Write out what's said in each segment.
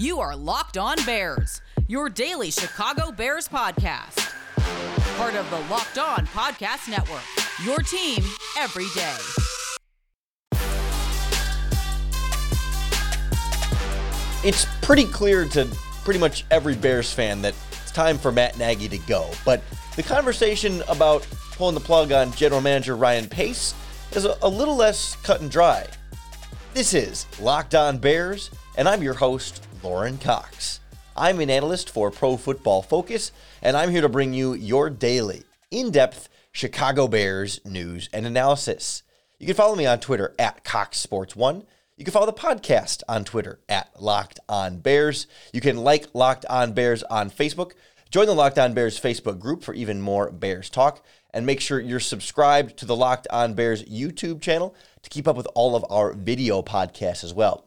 You are Locked On Bears, your daily Chicago Bears podcast. Part of the Locked On Podcast Network, your team every day. It's pretty clear to pretty much every Bears fan that it's time for Matt Nagy to go. But the conversation about pulling the plug on general manager Ryan Pace is a, little less cut and dry. This is Locked On Bears, and I'm your host, Lorin Cox. I'm an analyst for Pro Football Focus, and I'm here to bring you your daily, in depth Chicago Bears news and analysis. You can follow me on Twitter at Cox Sports One. You can follow the podcast on Twitter at Locked On Bears. You can like Locked On Bears on Facebook. Join the Locked On Bears Facebook group for even more Bears talk. And make sure you're subscribed to the Locked On Bears YouTube channel to keep up with all of our video podcasts as well.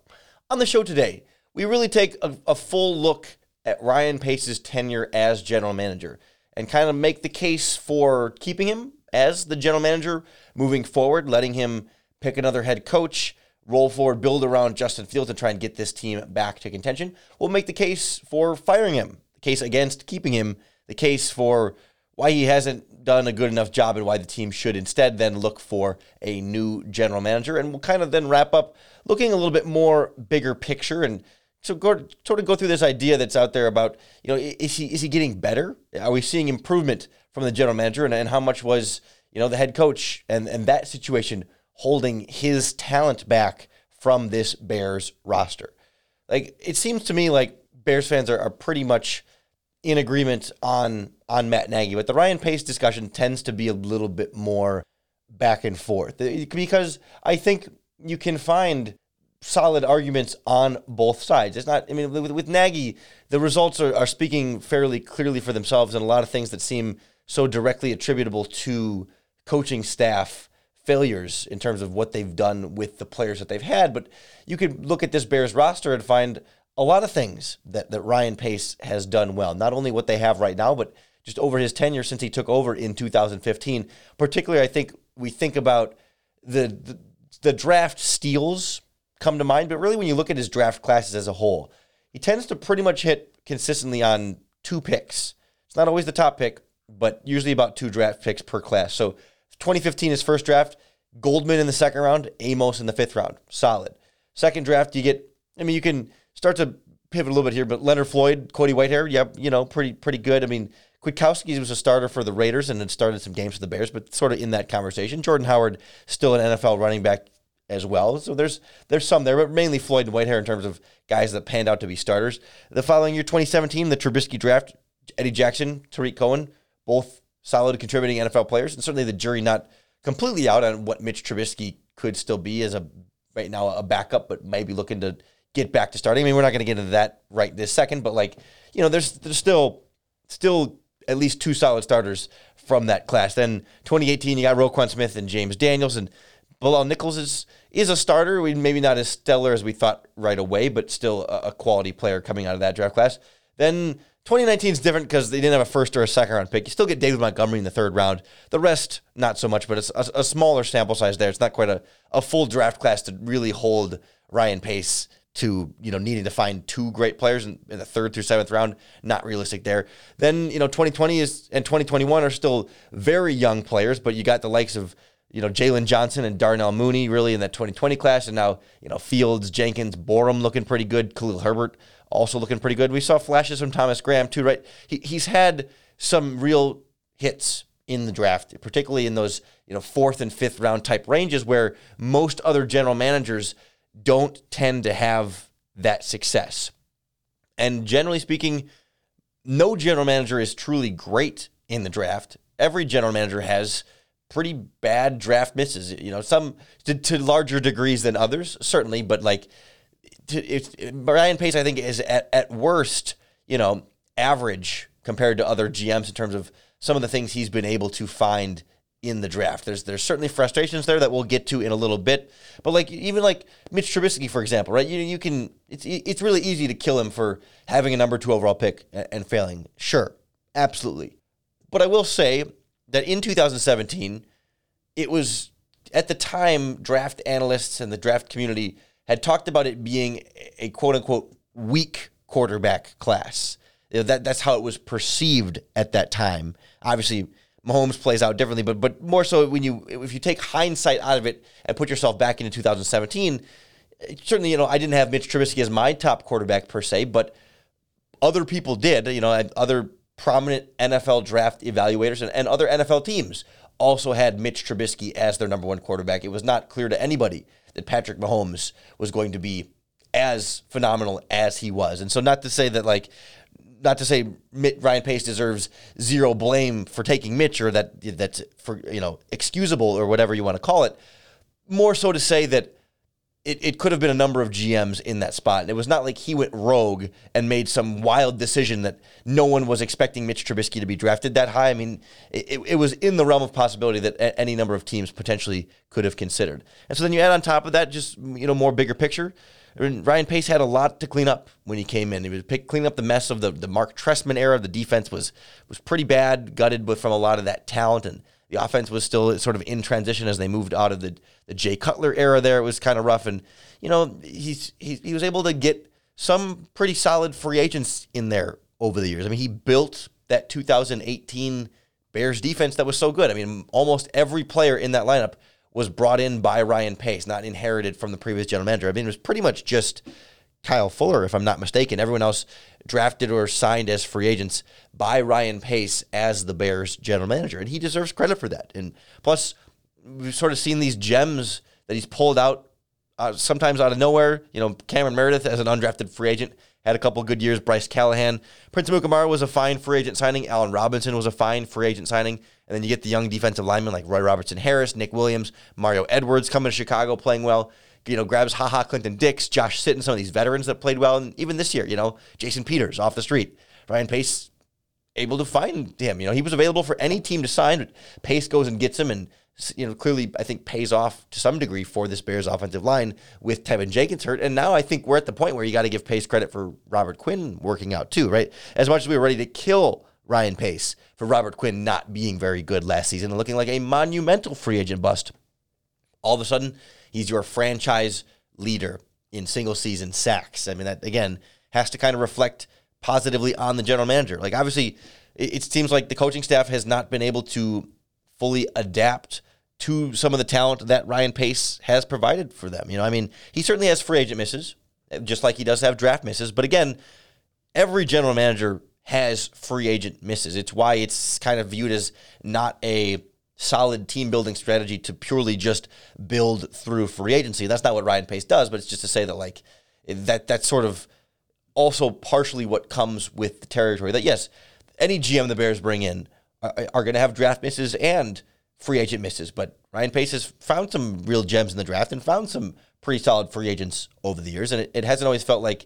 On the show today, we really take a, a full look at Ryan Pace's tenure as general manager and kind of make the case for keeping him as the general manager moving forward, letting him pick another head coach roll forward, build around Justin Fields, and try and get this team back to contention. We'll make the case for firing him, the case against keeping him, the case for why he hasn't done a good enough job and why the team should instead then look for a new general manager. And we'll kind of then wrap up looking a little bit more bigger picture and so go, sort of go through this idea that's out there about you know is he is he getting better? Are we seeing improvement from the general manager and, and how much was you know the head coach and and that situation holding his talent back from this Bears roster. Like it seems to me like Bears fans are, are pretty much in agreement on on Matt Nagy, but the Ryan Pace discussion tends to be a little bit more back and forth because I think you can find solid arguments on both sides. It's not, I mean, with, with Nagy, the results are, are speaking fairly clearly for themselves, and a lot of things that seem so directly attributable to coaching staff failures in terms of what they've done with the players that they've had. But you could look at this Bears roster and find a lot of things that, that Ryan Pace has done well. Not only what they have right now, but just over his tenure since he took over in 2015. Particularly, I think we think about the, the, the draft steals come to mind, but really when you look at his draft classes as a whole, he tends to pretty much hit consistently on two picks. It's not always the top pick, but usually about two draft picks per class. So 2015, his first draft, Goldman in the second round, Amos in the fifth round. Solid. Second draft, you get, I mean, you can start to pivot a little bit here, but Leonard Floyd, Cody Whitehair, yeah, you know, pretty pretty good. I mean, Kwiatkoski was a starter for the Raiders and had started some games for the Bears, but sort of in that conversation. Jordan Howard, still an NFL running back as well. So there's there's some there, but mainly Floyd and Whitehair in terms of guys that panned out to be starters. The following year, 2017, the Trubisky draft, Eddie Jackson, Tarik Cohen, both solid contributing NFL players, and certainly the jury not completely out on what Mitch Trubisky could still be as a right now a backup, but maybe looking to get back to starting. I mean, we're not going to get into that right this second, but like you know, there's there's still still at least two solid starters from that class. Then 2018, you got Roquan Smith and James Daniels, and Bilal Nichols is is a starter. We maybe not as stellar as we thought right away, but still a, a quality player coming out of that draft class. Then 2019 is different because they didn't have a first or a second round pick. You still get David Montgomery in the third round. The rest, not so much, but it's a, a smaller sample size there. It's not quite a, a full draft class to really hold Ryan Pace to you know needing to find two great players in, in, the third through seventh round. Not realistic there. Then you know 2020 is and 2021 are still very young players, but you got the likes of you know Jaylon Johnson and Darnell Mooney really in that 2020 class, and now you know Fields, Jenkins, Borom looking pretty good. Khalil Herbert also looking pretty good. We saw flashes from Thomas Graham too, right? He, he's had some real hits in the draft, particularly in those you know fourth and fifth round type ranges where most other general managers don't tend to have that success. And generally speaking, no general manager is truly great in the draft. Every general manager has pretty bad draft misses. You know, some to, to larger degrees than others, certainly, but like to, Pace, I think, is at, at worst, you know, average compared to other GMs in terms of some of the things he's been able to find in the draft. There's there's certainly frustrations there that we'll get to in a little bit. But like even like Mitch Trubisky, for example, right? You you can it's it's really easy to kill him for having a number two overall pick and failing. Sure, absolutely. But I will say that in 2017, it was at the time draft analysts and the draft community had talked about it being a quote unquote weak quarterback class. That that's how it was perceived at that time. Obviously, Mahomes plays out differently, but but more so when you if you take hindsight out of it and put yourself back into 2017, certainly you know I didn't have Mitch Trubisky as my top quarterback per se, but other people did. You know, other prominent NFL draft evaluators and, and other NFL teams also had Mitch Trubisky as their number one quarterback. It was not clear to anybody that Patrick Mahomes was going to be as phenomenal as he was. And so, not to say that like not to say Ryan Pace deserves zero blame for taking Mitch or that that's for you know excusable or whatever you want to call it. More so to say that it, it could have been a number of GMs in that spot. and It was not like he went rogue and made some wild decision that no one was expecting Mitch Trubisky to be drafted that high. I mean, it, it was in the realm of possibility that any number of teams potentially could have considered. And so then you add on top of that just you know more bigger picture. I mean, Ryan Pace had a lot to clean up when he came in. He was pick, cleaning up the mess of the, the Marc Trestman era. The defense was was pretty bad, gutted from a lot of that talent, and the offense was still sort of in transition as they moved out of the, the Jay Cutler era there. It was kind of rough. And, you know, he's, he, he was able to get some pretty solid free agents in there over the years. I mean, he built that 2018 Bears defense that was so good. I mean, almost every player in that lineup was brought in by Ryan Pace, not inherited from the previous general manager. I mean, it was pretty much just Kyle Fuller, if I'm not mistaken. Everyone else drafted or signed as free agents by Ryan Pace as the Bears general manager. And he deserves credit for that. And plus, we've sort of seen these gems that he's pulled out uh, sometimes out of nowhere. You know, Cameron Meredith as an undrafted free agent had a couple good years. Bryce Callahan. Prince Amukamara was a fine free agent signing. Allen Robinson was a fine free agent signing. And then you get the young defensive linemen like Roy Robertson Harris, Nick Williams, Mario Edwards coming to Chicago playing well you know, grabs Ha Ha Clinton-Dix, Josh Sitton, some of these veterans that played well. And even this year, you know, Jason Peters off the street. Ryan Pace able to find him. You know, he was available for any team to sign. But Pace goes and gets him and, you know, clearly I think pays off to some degree for this Bears offensive line with Teven Jenkins hurt. And now I think we're at the point where you got to give Pace credit for Robert Quinn working out too, right? As much as we were ready to kill Ryan Pace for Robert Quinn not being very good last season and looking like a monumental free agent bust. All of a sudden, He's your franchise leader in single season sacks. I mean, that again has to kind of reflect positively on the general manager. Like, obviously, it, it seems like the coaching staff has not been able to fully adapt to some of the talent that Ryan Pace has provided for them. You know, I mean, he certainly has free agent misses, just like he does have draft misses. But again, every general manager has free agent misses. It's why it's kind of viewed as not a solid team building strategy to purely just build through free agency. That's not what Ryan Pace does, but it's just to say that like that that's sort of also partially what comes with the territory. That yes, any GM the Bears bring in uh, uh, are, are going to have draft misses and free agent misses, but Ryan Pace has found some real gems in the draft and found some pretty solid free agents over the years, and it, it hasn't always felt like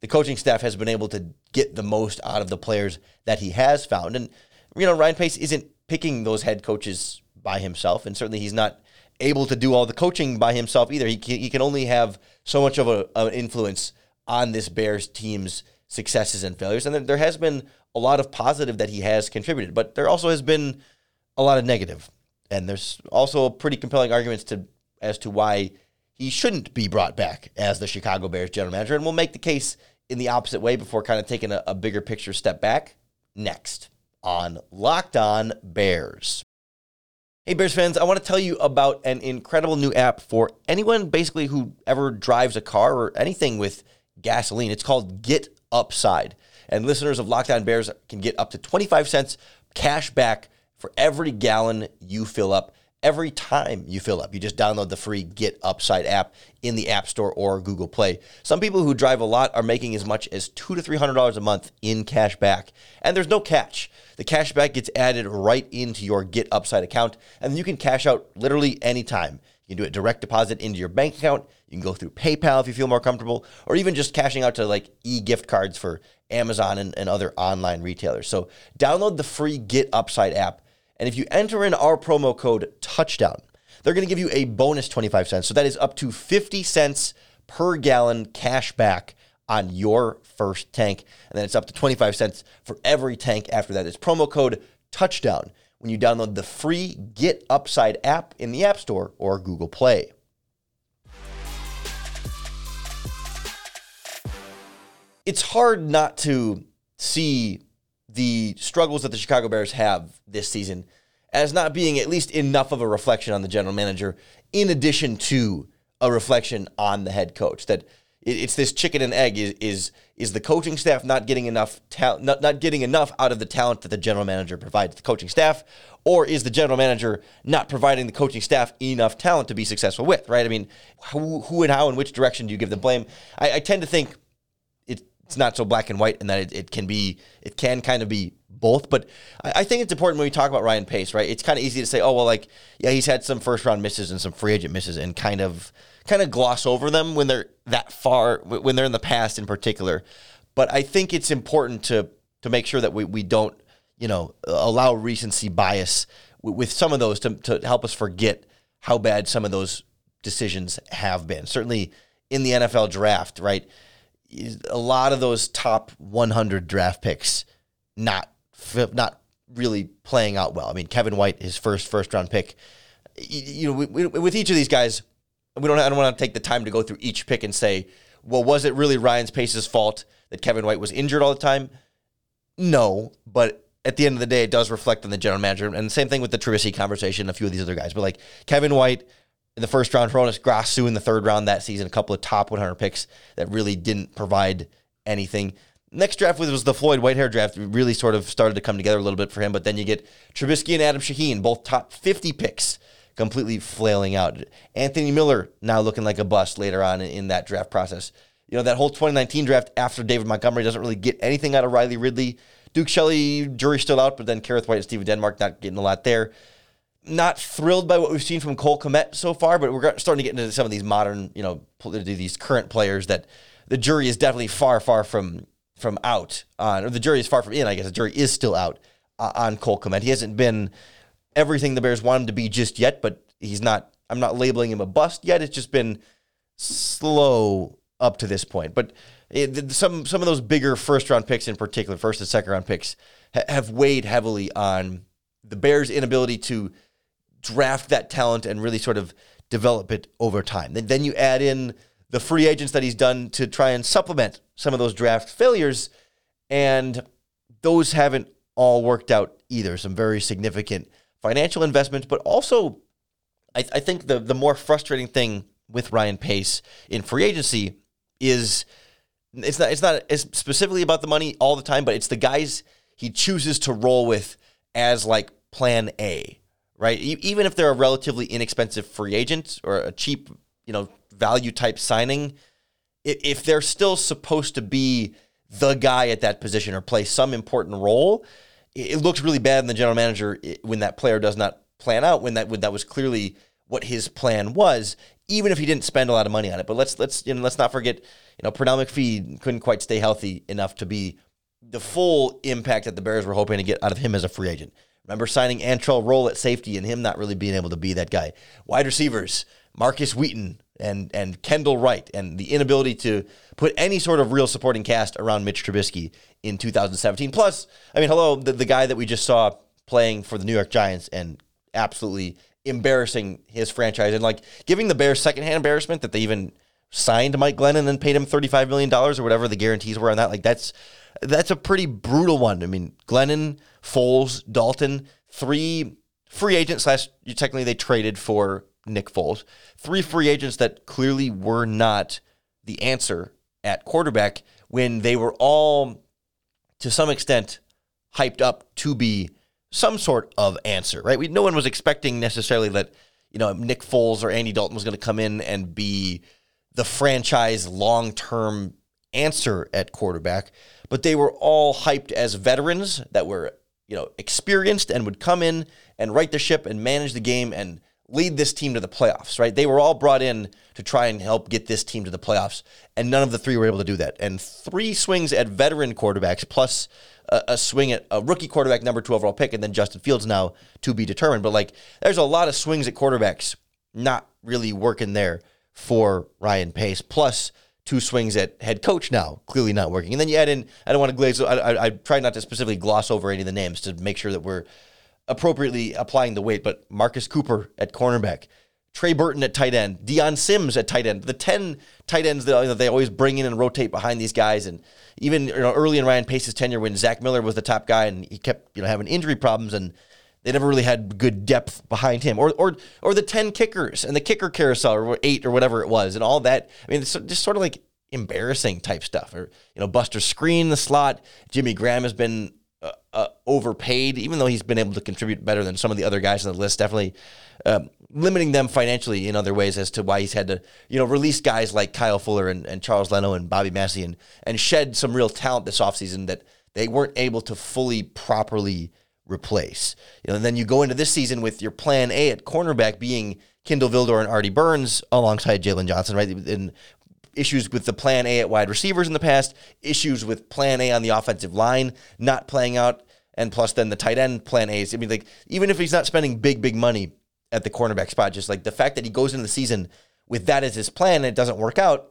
the coaching staff has been able to get the most out of the players that he has found. And you know, Ryan Pace isn't picking those head coaches by himself, and certainly he's not able to do all the coaching by himself either. He can, he can only have so much of a, an influence on this Bears team's successes and failures. And there has been a lot of positive that he has contributed, but there also has been a lot of negative. And there's also pretty compelling arguments to as to why he shouldn't be brought back as the Chicago Bears general manager. And we'll make the case in the opposite way before kind of taking a, a bigger picture step back next on Locked On Bears. Hey, Bears fans, I want to tell you about an incredible new app for anyone basically who ever drives a car or anything with gasoline. It's called Get Upside. And listeners of Locked On Bears can get up to 25 cents cash back for every gallon you fill up every time you fill up. You just download the free Get Upside app in the App Store or Google Play. Some people who drive a lot are making as much as two to three hundred dollars a month in cash back, and there's no catch. The cash back gets added right into your Get Upside account, and you can cash out literally anytime. You can do it direct deposit into your bank account. You can go through PayPal if you feel more comfortable, or even just cashing out to like e gift cards for Amazon and, and other online retailers. So download the free Get Upside app and if you enter in our promo code touchdown, they're going to give you a bonus 25 cents. So that is up to 50 cents per gallon cash back on your first tank. And then it's up to 25 cents for every tank after that. It's promo code touchdown when you download the free Get Upside app in the App Store or Google Play. it's hard not to see the struggles that the Chicago Bears have this season as not being at least enough of a reflection on the general manager, in addition to a reflection on the head coach. That it's this chicken and egg is is is the coaching staff not getting enough talent not, not getting enough out of the talent that the general manager provides the coaching staff or is the general manager not providing the coaching staff enough talent to be successful with right i mean who, who and how and which direction do you give the blame i, I tend to think it's not so black and white and that it, it can be it can kind of be both but I, I think it's important when we talk about ryan pace right it's kind of easy to say oh well like yeah he's had some first round misses and some free agent misses and kind of kind of gloss over them when they're that far when they're in the past in particular. But I think it's important to to make sure that we, we don't you know allow recency bias with some of those to, to help us forget how bad some of those decisions have been. Certainly in the NFL draft, right? A lot of those top 100 draft picks not not really playing out well. I mean, Kevin White, his first first round pick. You know, with each of these guys, we don't. I don't want to take the time to go through each pick and say, well, was it really Ryan's Pace's fault that Kevin White was injured all the time? No, but at the end of the day, it does reflect on the general manager. And same thing with the Trubisky conversation, a few of these other guys. But like Kevin White in the first round, Hroniss Grasu in the third round that season, a couple of top 100 picks that really didn't provide anything. Next draft was the Floyd Whitehair draft. really sort of started to come together a little bit for him. But then you get Trubisky and Adam Shaheen, both top 50 picks completely flailing out. Anthony Miller now looking like a bust later on in that draft process. You know, that whole 2019 draft after David Montgomery doesn't really get anything out of Riley Ridley. Duke Shelley, jury still out, but then Kerrith Whyte and Stephen Denmark not getting a lot there. Not thrilled by what we've seen from Cole Kmet so far, but we're starting to get into some of these modern, you know, these current players that the jury is definitely far, far from from out on, or the jury is far from in. I guess the jury is still out uh, on Cole Kmet. He hasn't been everything the Bears want him to be just yet, but he's not. I'm not labeling him a bust yet. It's just been slow up to this point. But it, some some of those bigger first round picks, in particular, first and second round picks, ha- have weighed heavily on the Bears' inability to draft that talent and really sort of develop it over time. Then, then you add in the free agents that he's done to try and supplement some of those draft failures, and those haven't all worked out either. Some very significant financial investments, but also I, I think the the more frustrating thing with Ryan Pace in free agency is it's not it's not it's specifically about the money all the time, but it's the guys he chooses to roll with as like plan A, right? Even if they're a relatively inexpensive free agent or a cheap, you know, value type signing, if they're still supposed to be the guy at that position or play some important role, it looks really bad in the general manager when that player does not plan out when that when that was clearly what his plan was, even if he didn't spend a lot of money on it. But let's let's you know let's not forget, you know, Pernell McPhee couldn't quite stay healthy enough to be the full impact that the Bears were hoping to get out of him as a free agent. Remember signing Antrel Rolle at safety and him not really being able to be that guy. Wide receivers, Markus Wheaton and and Kendall Wright, and the inability to put any sort of real supporting cast around Mitch Trubisky in 2017. Plus, I mean, hello, the, the guy that we just saw playing for the New York Giants and absolutely embarrassing his franchise and like giving the Bears secondhand embarrassment that they even signed Mike Glennon and then paid him $35 million or whatever the guarantees were on that. Like that's that's a pretty brutal one. I mean, Glennon, Foles, Dalton, three free agents slash technically they traded for Nick Foles. Three free agents that clearly were not the answer at quarterback when they were all, to some extent, hyped up to be some sort of answer, right? We, no one was expecting necessarily that, you know, Nick Foles or Andy Dalton was going to come in and be the franchise long term answer at quarterback, but they were all hyped as veterans that were, you know, experienced and would come in and right the ship and manage the game and lead this team to the playoffs, right? They were all brought in to try and help get this team to the playoffs, and none of the three were able to do that. And three swings at veteran quarterbacks, plus a, a swing at a rookie quarterback, number two overall pick, and then Justin Fields now to be determined. But like, there's a lot of swings at quarterbacks not really working there for Ryan Pace, plus two swings at head coach now, clearly not working. And then you add in, I don't want to glaze, I, I, I try not to specifically gloss over any of the names to make sure that we're appropriately applying the weight, but Marcus Cooper at cornerback, Trey Burton at tight end, Dion Sims at tight end, the 10 tight ends that you know, they always bring in and rotate behind these guys. And even you know, early in Ryan Pace's tenure when Zach Miller was the top guy and he kept you know having injury problems and they never really had good depth behind him, or or or the ten kickers and the kicker carousel, or eight or whatever it was, and all that. I mean, it's just sort of like embarrassing type stuff. Or you know, Buster Skrine the slot. Jimmy Graham has been uh, uh, overpaid, even though he's been able to contribute better than some of the other guys on the list. Definitely um, limiting them financially in other ways as to why he's had to, you know, release guys like Kyle Fuller and, and Charles Leno and Bobby Massie and, and shed some real talent this offseason that they weren't able to fully properly replace. You know, and then you go into this season with your plan A at cornerback being Kindle Vildor and Artie Burns alongside Jaylon Johnson, right? And issues with the plan A at wide receivers in the past, issues with plan A on the offensive line not playing out, and plus then the tight end plan A's. I mean, like, even if he's not spending big, big money at the cornerback spot, just like the fact that he goes into the season with that as his plan and it doesn't work out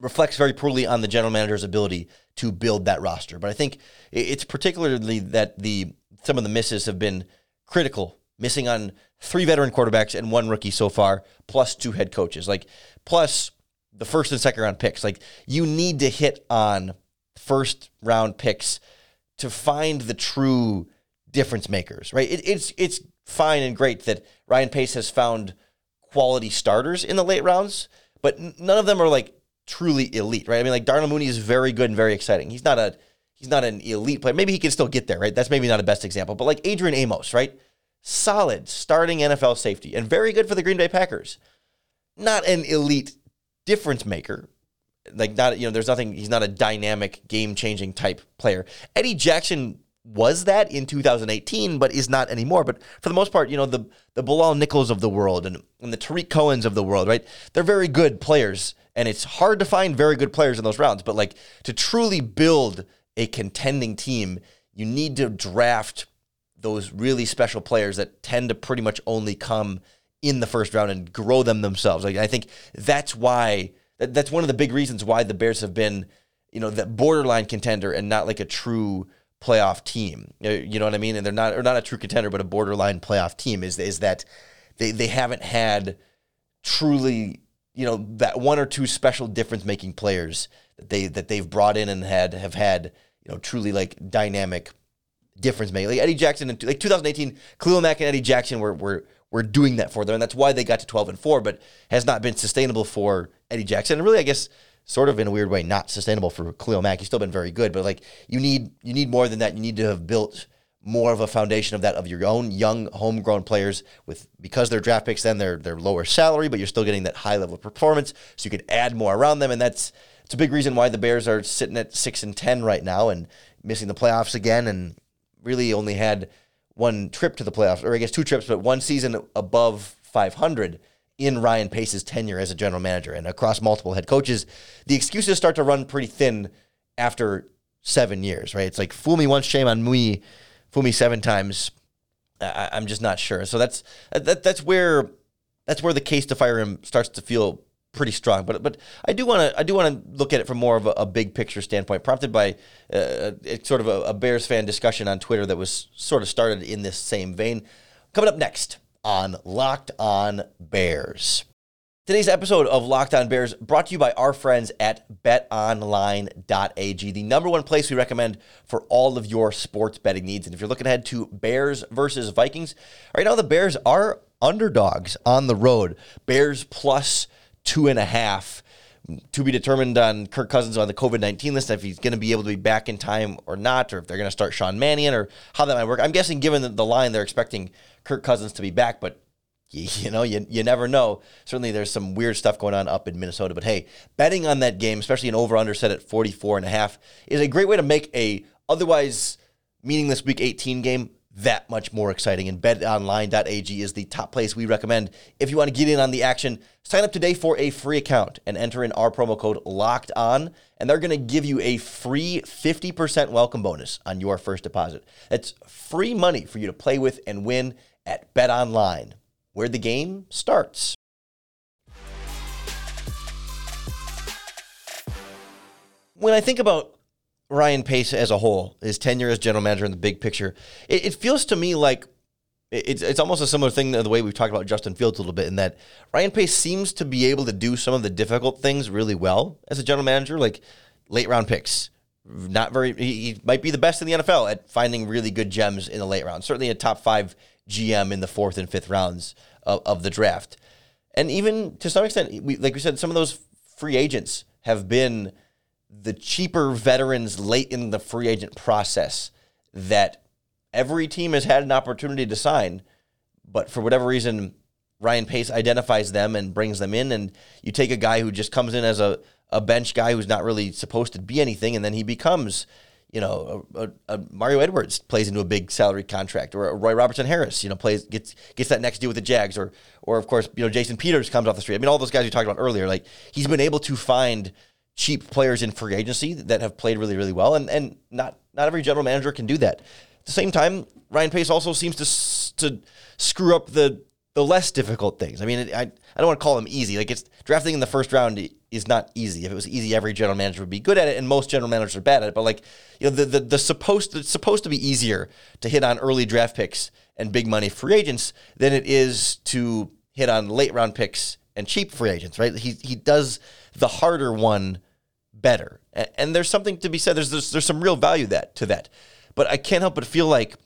reflects very poorly on the general manager's ability to build that roster. But I think it's particularly that the some of the misses have been critical, missing on three veteran quarterbacks and one rookie so far, plus two head coaches. Like plus the first and second round picks. Like you need to hit on first round picks to find the true difference makers, right? It, it's it's fine and great that Ryan Pace has found quality starters in the late rounds, but none of them are like truly elite, right? I mean, like Darnell Mooney is very good and very exciting. He's not a he's not an elite player. Maybe he can still get there, right? That's maybe not a best example, but like Adrian Amos, right? Solid starting NFL safety and very good for the Green Bay Packers. Not an elite difference maker. Like not you know, there's nothing. He's not a dynamic, game changing type player. Eddie Jackson was that in 2018, but is not anymore. But for the most part, you know, the the Bilal Nichols of the world and, and the Tarik Cohens of the world, right? They're very good players, and it's hard to find very good players in those rounds. But like to truly build a contending team, you need to draft those really special players that tend to pretty much only come in the first round and grow them themselves. Like I think that's why that's one of the big reasons why the Bears have been, you know, that borderline contender and not like a true playoff team. You know what I mean? And they're not or not a true contender, but a borderline playoff team is is that they they haven't had truly, you know, that one or two special difference making players that they that they've brought in and had have had, you know, truly like dynamic difference making. Like Eddie Jackson in like 2018, Khalil Mack and Eddie Jackson were were were doing that for them, and that's why they got to 12 and four, but has not been sustainable for Eddie Jackson. And really, I guess, sort of in a weird way, not sustainable for Khalil Mack. He's still been very good, but like you need you need more than that. You need to have built more of a foundation of that of your own young homegrown players with because they're draft picks, then they're they're lower salary, but you're still getting that high level of performance, so you can add more around them, and that's it's a big reason why the Bears are sitting at six and ten right now and missing the playoffs again, and really only had one trip to the playoffs, or I guess two trips, but one season above 500 in Ryan Pace's tenure as a general manager and across multiple head coaches. The excuses start to run pretty thin after seven years, right? It's like fool me once, shame on me. Fool me seven times. I, am just not sure. So that's that, that's where that's where the case to fire him starts to feel pretty strong. But but I do want to I do want to look at it from more of a, a big picture standpoint, prompted by uh, sort of a, a, Bears fan discussion on Twitter that was sort of started in this same vein. Coming up next on Locked On Bears. Today's episode of Locked On Bears brought to you by our friends at betonline.ag, the number one place we recommend for all of your sports betting needs. And if you're looking ahead to Bears versus Vikings, right now the Bears are underdogs on the road. Bears plus two and a half to be determined on Kirk Cousins on the COVID 19 list, if he's going to be able to be back in time or not, or if they're going to start Sean Mannion or how that might work. I'm guessing, given the line, they're expecting Kirk Cousins to be back, but you, you know, you, you never know. Certainly there's some weird stuff going on up in Minnesota. But hey, betting on that game, especially an over under set at 44 and a half, is a great way to make a otherwise meaningless week 18 game that much more exciting. And betonline.ag is the top place we recommend if you want to get in on the action. Sign up today for a free account and enter in our promo code locked on, and they're going to give you a free 50% welcome bonus on your first deposit. That's free money for you to play with and win at BetOnline, where the game starts. When I think about Ryan Pace as a whole, his tenure as general manager in the big picture, it, it feels to me like it's it's almost a similar thing to the way we've talked about Justin Fields a little bit in that Ryan Pace seems to be able to do some of the difficult things really well as a general manager, like late round picks. Not very. He might be the best in the NFL at finding really good gems in the late round. Certainly a top five GM in the fourth and fifth rounds of, of the draft, and even to some extent, we, like we said, some of those free agents have been the cheaper veterans late in the free agent process that every team has had an opportunity to sign, but for whatever reason, Ryan Pace identifies them and brings them in. And you take a guy who just comes in as a, a bench guy who's not really supposed to be anything, and then he becomes, you know, a, a, Mario Edwards plays into a big salary contract, or Roy Robertson Harris, you know, plays gets gets that next deal with the Jags, or or of course, you know, Jason Peters comes off the street. I mean, all those guys we talked about earlier, like he's been able to find cheap players in free agency that have played really, really well, and and not not every general manager can do that At the same time, Ryan Pace also seems to to screw up the the less difficult things. I mean, I I don't want to call them easy. Like it's drafting in the first round is not easy. If it was easy, every general manager would be good at it, and most general managers are bad at it. But like you know, the the, the supposed it's supposed to be easier to hit on early draft picks and big money free agents than it is to hit on late round picks and cheap free agents. Right? He he does the harder one better, and, and there's something to be said. There's, there's there's some real value that to that. But I can't help but feel like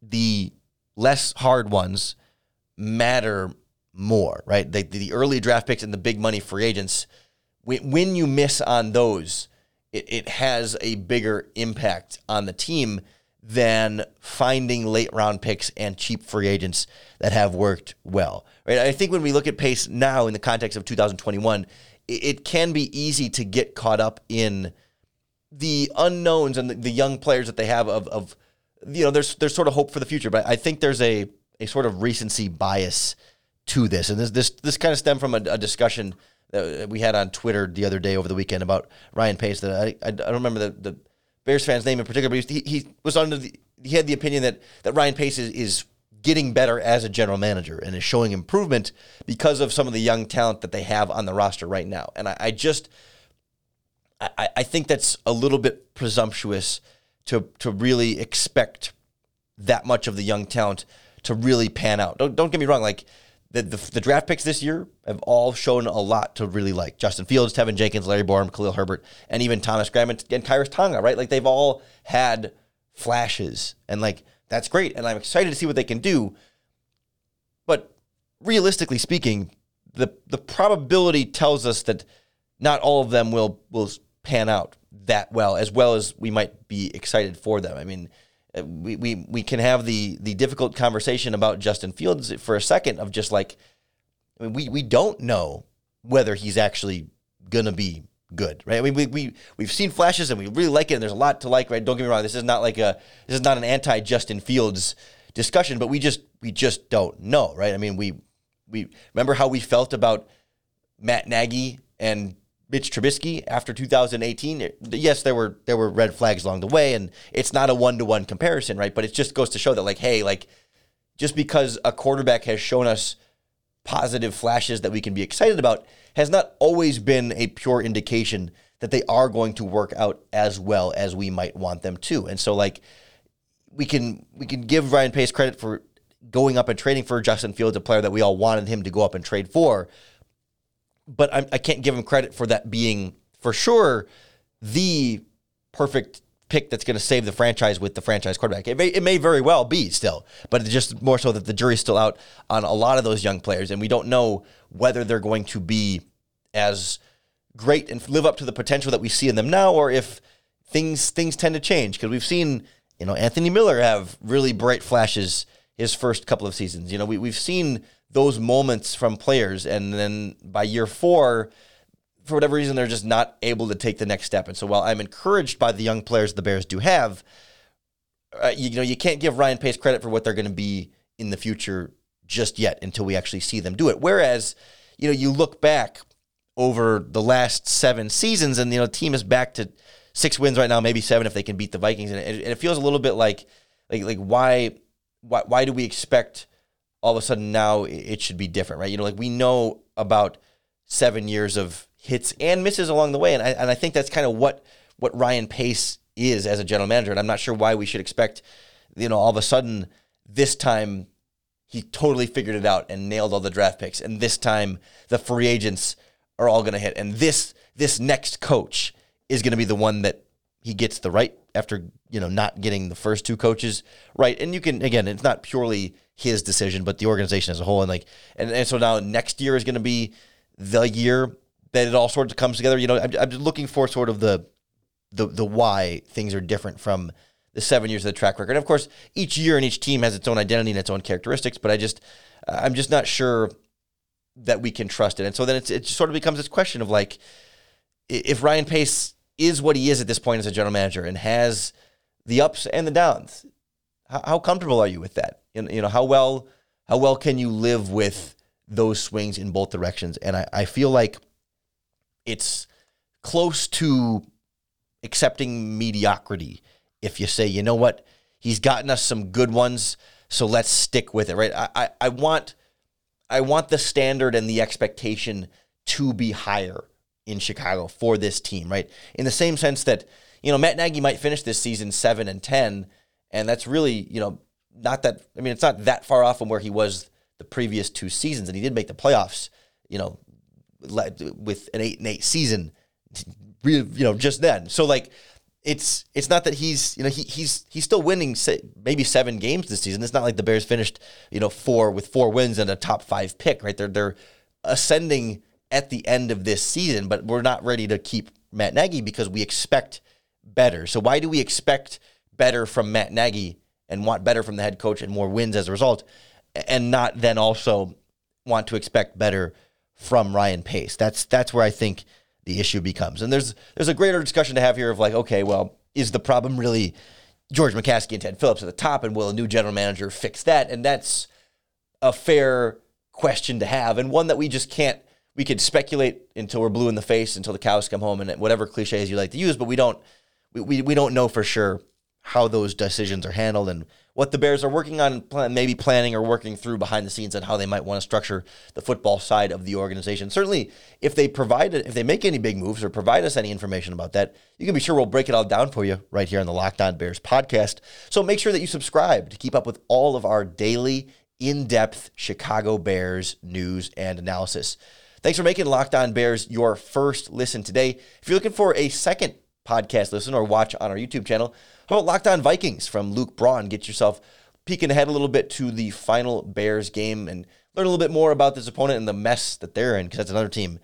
the less hard ones matter more, right? The, the early draft picks and the big money free agents, when you miss on those, it, it has a bigger impact on the team than finding late round picks and cheap free agents that have worked well. Right? I think when we look at Pace now in the context of 2021, it, it can be easy to get caught up in the unknowns and the, the, young players that they have of, of you know there's there's sort of hope for the future but i think there's a a sort of recency bias to this. And this this this kind of stemmed from a, a discussion that we had on twitter the other day over the weekend about ryan pace that i i, don't remember the, the bears fan's name in particular but he, he was under the he had the opinion that that ryan pace is, is getting better as a general manager and is showing improvement because of some of the young talent that they have on the roster right now. And i, I just I, I think that's a little bit presumptuous to to really expect that much of the young talent to really pan out. Don't don't get me wrong, like the, the, the draft picks this year have all shown a lot to really like. Justin Fields, Teven Jenkins, Larry Borom, Khalil Herbert, and even Thomas Graham and, and Khyiris Tonga, right? Like they've all had flashes, and like that's great, and I'm excited to see what they can do. But realistically speaking, the the probability tells us that not all of them will will pan out that well, as well as we might be excited for them. I mean, Uh, we, we, we can have the the difficult conversation about Justin Fields for a second of just like, I mean, we, we don't know whether he's actually gonna be good, right? I mean, we, we we've seen flashes and we really like it, and there's a lot to like, right? Don't get me wrong. This is not like a this is not an anti Justin Fields discussion, but we just we just don't know, right? I mean, we we remember how we felt about Matt Nagy and Mitch Trubisky after 2018. Yes, there were there were red flags along the way, and it's not a one to one comparison, right? But it just goes to show that, like, hey, like, just because a quarterback has shown us positive flashes that we can be excited about, has not always been a pure indication that they are going to work out as well as we might want them to. And so, like, we can we can give Ryan Pace credit for going up and trading for Justin Fields, a player that we all wanted him to go up and trade for but I, I can't give him credit for that being for sure the perfect pick that's going to save the franchise with the franchise quarterback. It may, it may very well be still, but it's just more so that the jury's still out on a lot of those young players, and we don't know whether they're going to be as great and live up to the potential that we see in them now, or if things things tend to change. Because we've seen, you know, Anthony Miller have really bright flashes his first couple of seasons. You know, we, we've seen those moments from players. And then by year four, for whatever reason, they're just not able to take the next step. And so while I'm encouraged by the young players the Bears do have, uh, you, you know, you can't give Ryan Pace credit for what they're going to be in the future just yet until we actually see them do it. Whereas, you know, you look back over the last seven seasons and, you know, the team is back to six wins right now, maybe seven if they can beat the Vikings. And it, and it feels a little bit like, like, like why, why, why do we expect – all of a sudden now it should be different, right? You know, like we know about seven years of hits and misses along the way, and I, and I think that's kind of what what Ryan Pace is as a general manager, and I'm not sure why we should expect, you know, all of a sudden this time he totally figured it out and nailed all the draft picks. And this time, the free agents are all going to hit. And this this next coach is going to be the one that he gets the right after you know not getting the first two coaches right. And you can again, it's not purely his decision, but the organization as a whole. And like, and, and so now next year is going to be the year that it all sort of comes together. You know, I'm, I'm looking for sort of the the the why things are different from the seven years of the track record. And of course, each year and each team has its own identity and its own characteristics. But I just, I'm just not sure that we can trust it. And so then it's, it sort of becomes this question of like, if Ryan Pace is what he is at this point as a general manager and has the ups and the downs, how, how comfortable are you with that? You know, how well how well can you live with those swings in both directions? And I, I feel like it's close to accepting mediocrity if you say, you know what, he's gotten us some good ones, so let's stick with it, right? I, I, I want I want the standard and the expectation to be higher in Chicago for this team, right? In the same sense that, you know, Matt Nagy might finish this season seven and ten, and that's really, you know, not that I mean, it's not that far off from where he was the previous two seasons, and he did make the playoffs, you know, with an eight and eight season, you know, just then. So like it's it's not that he's you know he he's he's still winning maybe seven games this season. It's not like the Bears finished you know four with four wins and a top five pick. Right, they're they're ascending at the end of this season, but we're not ready to keep Matt Nagy because we expect better. So why do we expect better from Matt Nagy and want better from the head coach and more wins as a result, and not then also want to expect better from Ryan Pace? That's that's where I think the issue becomes. And there's there's a greater discussion to have here of like, okay, well, is the problem really George McCaskey and Ted Phillips at the top, and will a new general manager fix that? And that's a fair question to have, and one that we just can't. We could speculate until we're blue in the face, until the cows come home, and whatever cliches you like to use, but we don't. We, we, we don't know for sure how those decisions are handled and what the Bears are working on, plan, maybe planning or working through behind the scenes on how they might want to structure the football side of the organization. Certainly, if they provide if they make any big moves or provide us any information about that, you can be sure we'll break it all down for you right here on the Locked On Bears podcast. So make sure that you subscribe to keep up with all of our daily, in-depth Chicago Bears news and analysis. Thanks for making Locked On Bears your first listen today. If you're looking for a second podcast listen or watch on our YouTube channel, how about Locked On Vikings from Luke Braun? Get yourself peeking ahead a little bit to the final Bears game and learn a little bit more about this opponent and the mess that they're in because that's another team.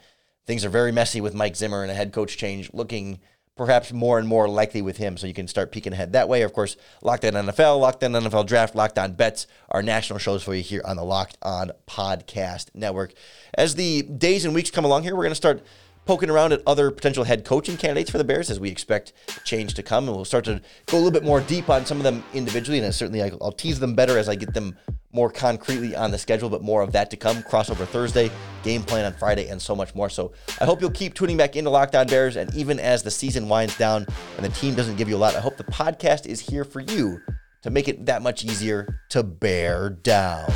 Things are very messy with Mike Zimmer and a head coach change looking perhaps more and more likely with him. So you can start peeking ahead that way. Of course, Locked On NFL, Locked On NFL Draft, Locked On Bets are national shows for you here on the Locked On Podcast Network. As the days and weeks come along here, we're going to start poking around at other potential head coaching candidates for the Bears as we expect change to come. And we'll start to go a little bit more deep on some of them individually. And certainly I'll tease them better as I get them more concretely on the schedule, but more of that to come. Crossover Thursday, game plan on Friday, and so much more. So I hope you'll keep tuning back into Locked On Bears. And even as the season winds down and the team doesn't give you a lot, I hope the podcast is here for you to make it that much easier to bear down.